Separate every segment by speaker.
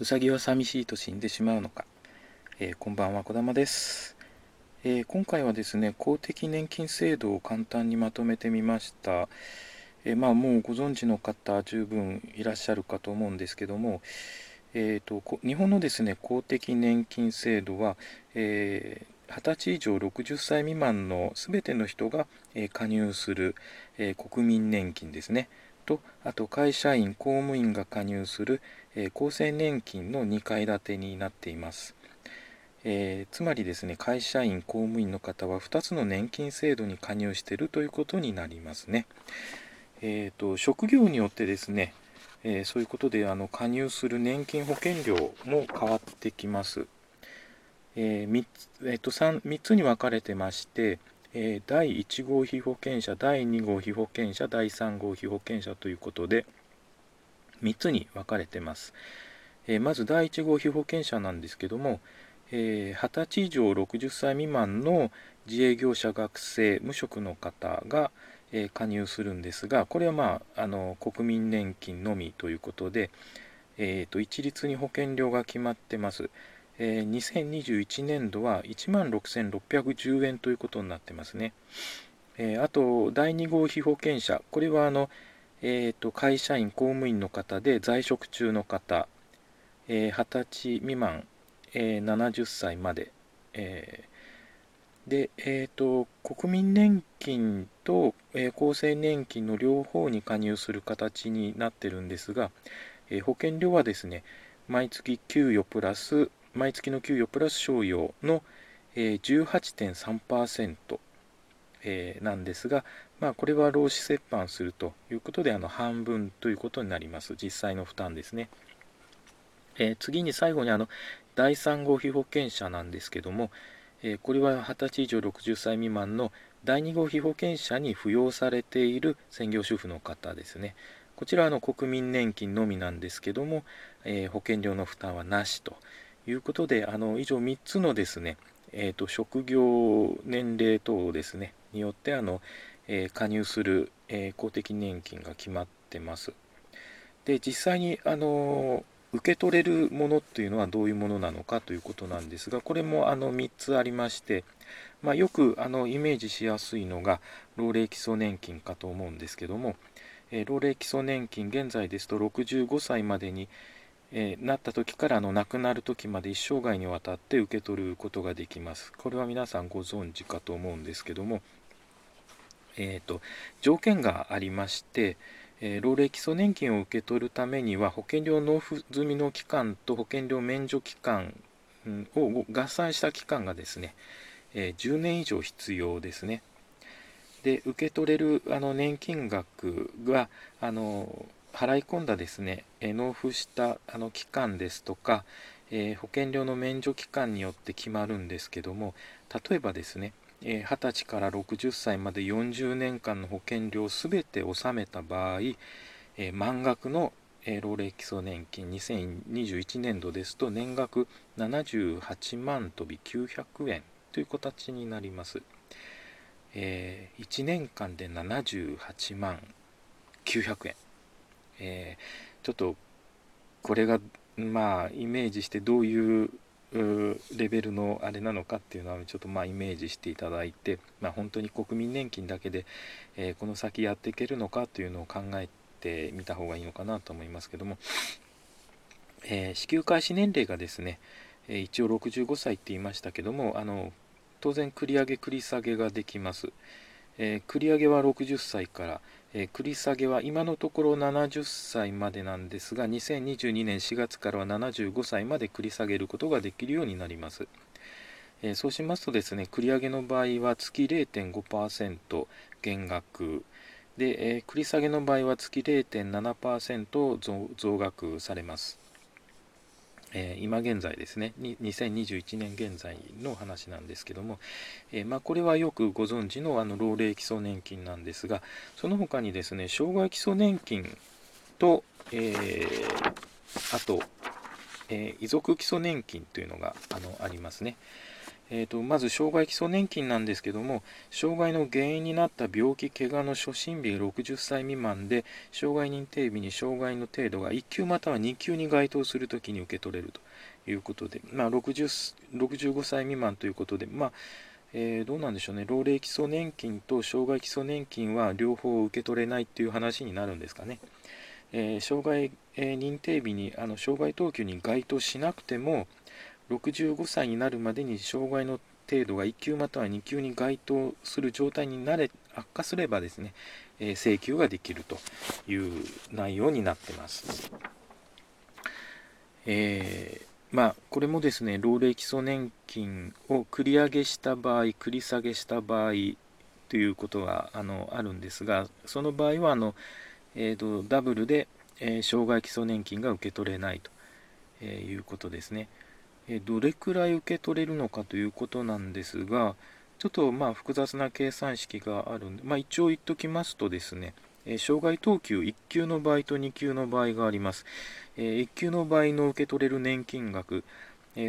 Speaker 1: うさぎは寂しいと死んでしまうのか、えー、こんばんは児玉です、えー、今回はですね公的年金制度を簡単にまとめてみました、えー、まあもうご存知の方十分いらっしゃるかと思うんですけどもえーと、日本のですね公的年金制度は、えー、20歳以上60歳未満のすべての人が、えー、加入する、えー、国民年金ですね。とあと会社員公務員が加入する、えー、厚生年金の2階建てになっています、えー、つまりですね会社員公務員の方は2つの年金制度に加入しているということになりますね、えーと、職業によってですね、えそういうことであの加入する年金保険料も変わってきます、え 3, つえーと 3, 3つに分かれてましてえー、第1号被保険者、第2号被保険者、第3号被保険者ということで、3つに分かれてます。えー、まず第1号被保険者なんですけども、えー、20歳以上60歳未満の自営業者学生無職の方が、え加入するんですがこれはまああの国民年金のみということで、えーと一律に保険料が決まってます。えー、2021年度は1万6610円ということになってますね。えー、あと、第2号被保険者、これはあの、えーと、会社員、公務員の方で在職中の方、えー、20歳未満、えー、70歳まで、えー、で、えーと、国民年金と、えー、厚生年金の両方に加入する形になってるんですが、えー、保険料はですね、毎月給与プラス毎月の給与プラス賞与の、えー、18.3%、えー、なんですが、まあ、これは労使折半するということであの半分ということになります。実際の負担ですね、えー、次に最後にあの第3号被保険者なんですけども、え、これは20歳以上60歳未満の第2号被保険者に扶養されている専業主婦の方ですね。こちらはの国民年金のみなんですけども、え、保険料の負担はなしと。いうことで、あの以上3つのですね、えーと、職業、年齢等ですね、によってあの、えー、加入する、えー、公的年金が決まってます。で、実際にあの受け取れるものっていうのはどういうものなのかということなんですが、これもあの3つありまして、まあ、よくあのイメージしやすいのが老齢基礎年金かと思うんですけども、えー、老齢基礎年金現在ですと65歳までに、えー、なった時からあの亡くなる時まで一生涯にわたって受け取ることができます。これは皆さんご存知かと思うんですけども、えーと、条件がありまして、えー、老齢基礎年金を受け取るためには保険料納付済みの期間と保険料免除期間を合算した期間がですね、えー、10年以上必要ですね。で受け取れるあの年金額があの払い込んだですね、納付したあの期間ですとか、え、保険料の免除期間によって決まるんですけども例えばですね、20歳から60歳まで40年間の保険料すべて納めた場合、満額の、老齢基礎年金2021年度ですと年額78万飛び900円という形になります、え1年間で78万900円えー、ちょっとこれがまあイメージしてどういうレベルのあれなのかっていうのはちょっとまあイメージしていただいて、まあ、本当に国民年金だけで、えー、この先やっていけるのかというのを考えてみた方がいいのかなと思いますけども、えー、支給開始年齢がですね、えー、一応65歳って言いましたけどもあの当然繰り上げ繰り下げができます、え繰り上げは60歳からえー、繰り下げは今のところ70歳までなんですが2022年4月からは75歳まで繰り下げることができるようになります、えー、そうしますとですね繰り上げの場合は月0.5%減額。で、えー、繰り下げの場合は月0.7%増増額されます。えー、今現在ですね。2021年現在の話なんですけども、えー、まあ、これはよくご存知のあの老齢基礎年金なんですがその他にですね障害基礎年金と、えー、あと、え遺族基礎年金というのがあのありますね、えーと、まず障害基礎年金なんですけども障害の原因になった病気怪我の初診日が60歳未満で障害認定日に障害の程度が1級または2級に該当するときに受け取れるということで、まあ、60 65歳未満ということで、まあえー、どうなんでしょうね老齢基礎年金と障害基礎年金は両方受け取れないっていう話になるんですかね。えー、障害、えー、認定日にあの障害等級に該当しなくても65歳になるまでに障害の程度が1級または2級に該当する状態になれ悪化すればですね、えー、請求ができるという内容になってます。えー、まあ、これもですね、老齢基礎年金を繰り上げした場合、繰り下げした場合ということがあのあるんですが、その場合はあの、えーと、ダブルで、えー、障害基礎年金が受け取れないと、えー、いうことですね。どれくらい受け取れるのかということなんですが、ちょっとまあ複雑な計算式があるんで、まあ、一応言っときますとですね、障害等級1級の場合と2級の場合があります。え1級の場合の受け取れる年金額、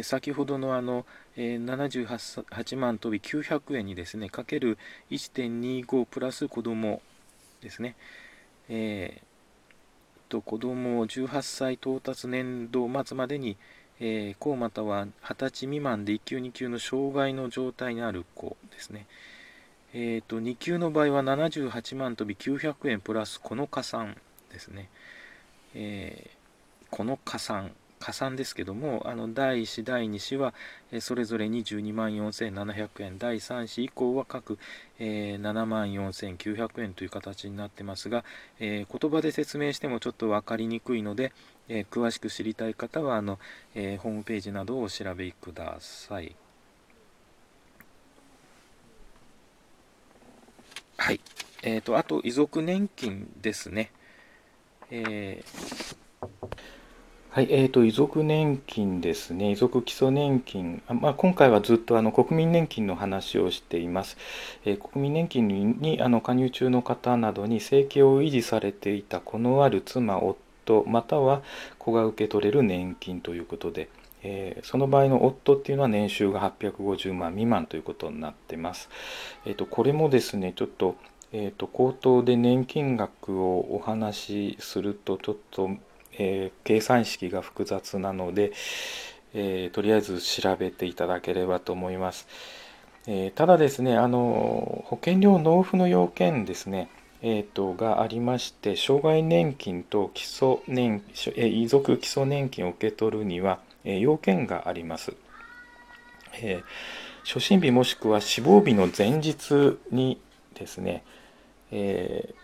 Speaker 1: 先ほどのあの、え78万飛び900円にですね、かける1.25プラス子供ですね。えー、と子供を18歳到達年度末までにえー、子または20歳未満で1級2級の障害の状態にある子ですね。えーと、2級の場合は78万飛び900円プラスこの加算ですね。えー、この加算、加算ですけども、あの第1子、第2子は、それぞれ22万4700円、第3子以降は各、えー、7万4900円という形になってますが、えー、言葉で説明してもちょっと分かりにくいので、えー、詳しく知りたい方はあの、えー、ホームページなどをお調べください。はい。えっ、ー、と、あと、遺族年金ですね。えー、はい、えーと、遺族年金ですね、遺族基礎年金、まあ、今回はずっとあの国民年金の話をしています。えー、国民年金にあの加入中の方などに生計を維持されていた子のある妻、夫、夫または子が受け取れる年金ということで、えー、その場合の夫っていうのは年収が850万未満ということになってます。えーと、これもですねちょっと,、えーと、口頭で年金額をお話しするとちょっと、えー、計算式が複雑なので、えー、とりあえず調べていただければと思います。えただですねあの保険料納付の要件ですねえーと、がありまして障害年金と基礎年、え遺族基礎年金を受け取るには、え要件があります、えー、初診日もしくは死亡日の前日にですね、え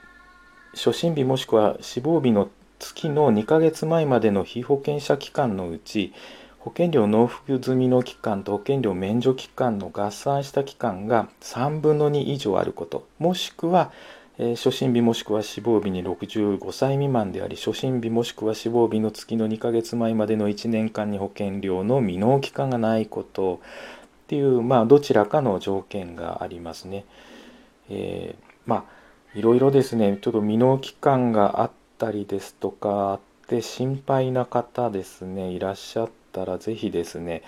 Speaker 1: ー、初診日もしくは死亡日の月の2ヶ月前までの被保険者期間のうち保険料納付済みの期間と保険料免除期間の合算した期間が3分の2以上あることもしくはえ初診日もしくは死亡日に65歳未満であり、初診日もしくは死亡日の月の2ヶ月前までの1年間に保険料の未納期間がないことっていう、まあ、どちらかの条件がありますね。えー、まあ、いろいろですね、ちょっと未納期間があったりですとか、あって心配な方ですね、いらっしゃったらぜひですね、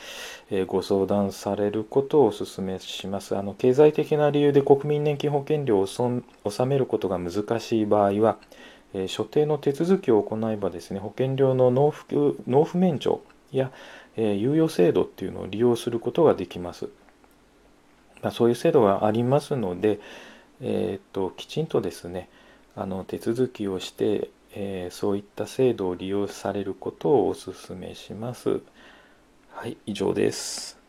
Speaker 1: えご相談されることをお勧めします。あの経済的な理由で国民年金保険料を納めることが難しい場合は、え所定の手続きを行えばですね、保険料の納付納付免除や、え猶予制度っていうのを利用することができます。まあ、そういう制度がありますので、えーと、ときちんとですねあの手続きをして、えー、そういった制度を利用されることをお勧めします。はい、以上です。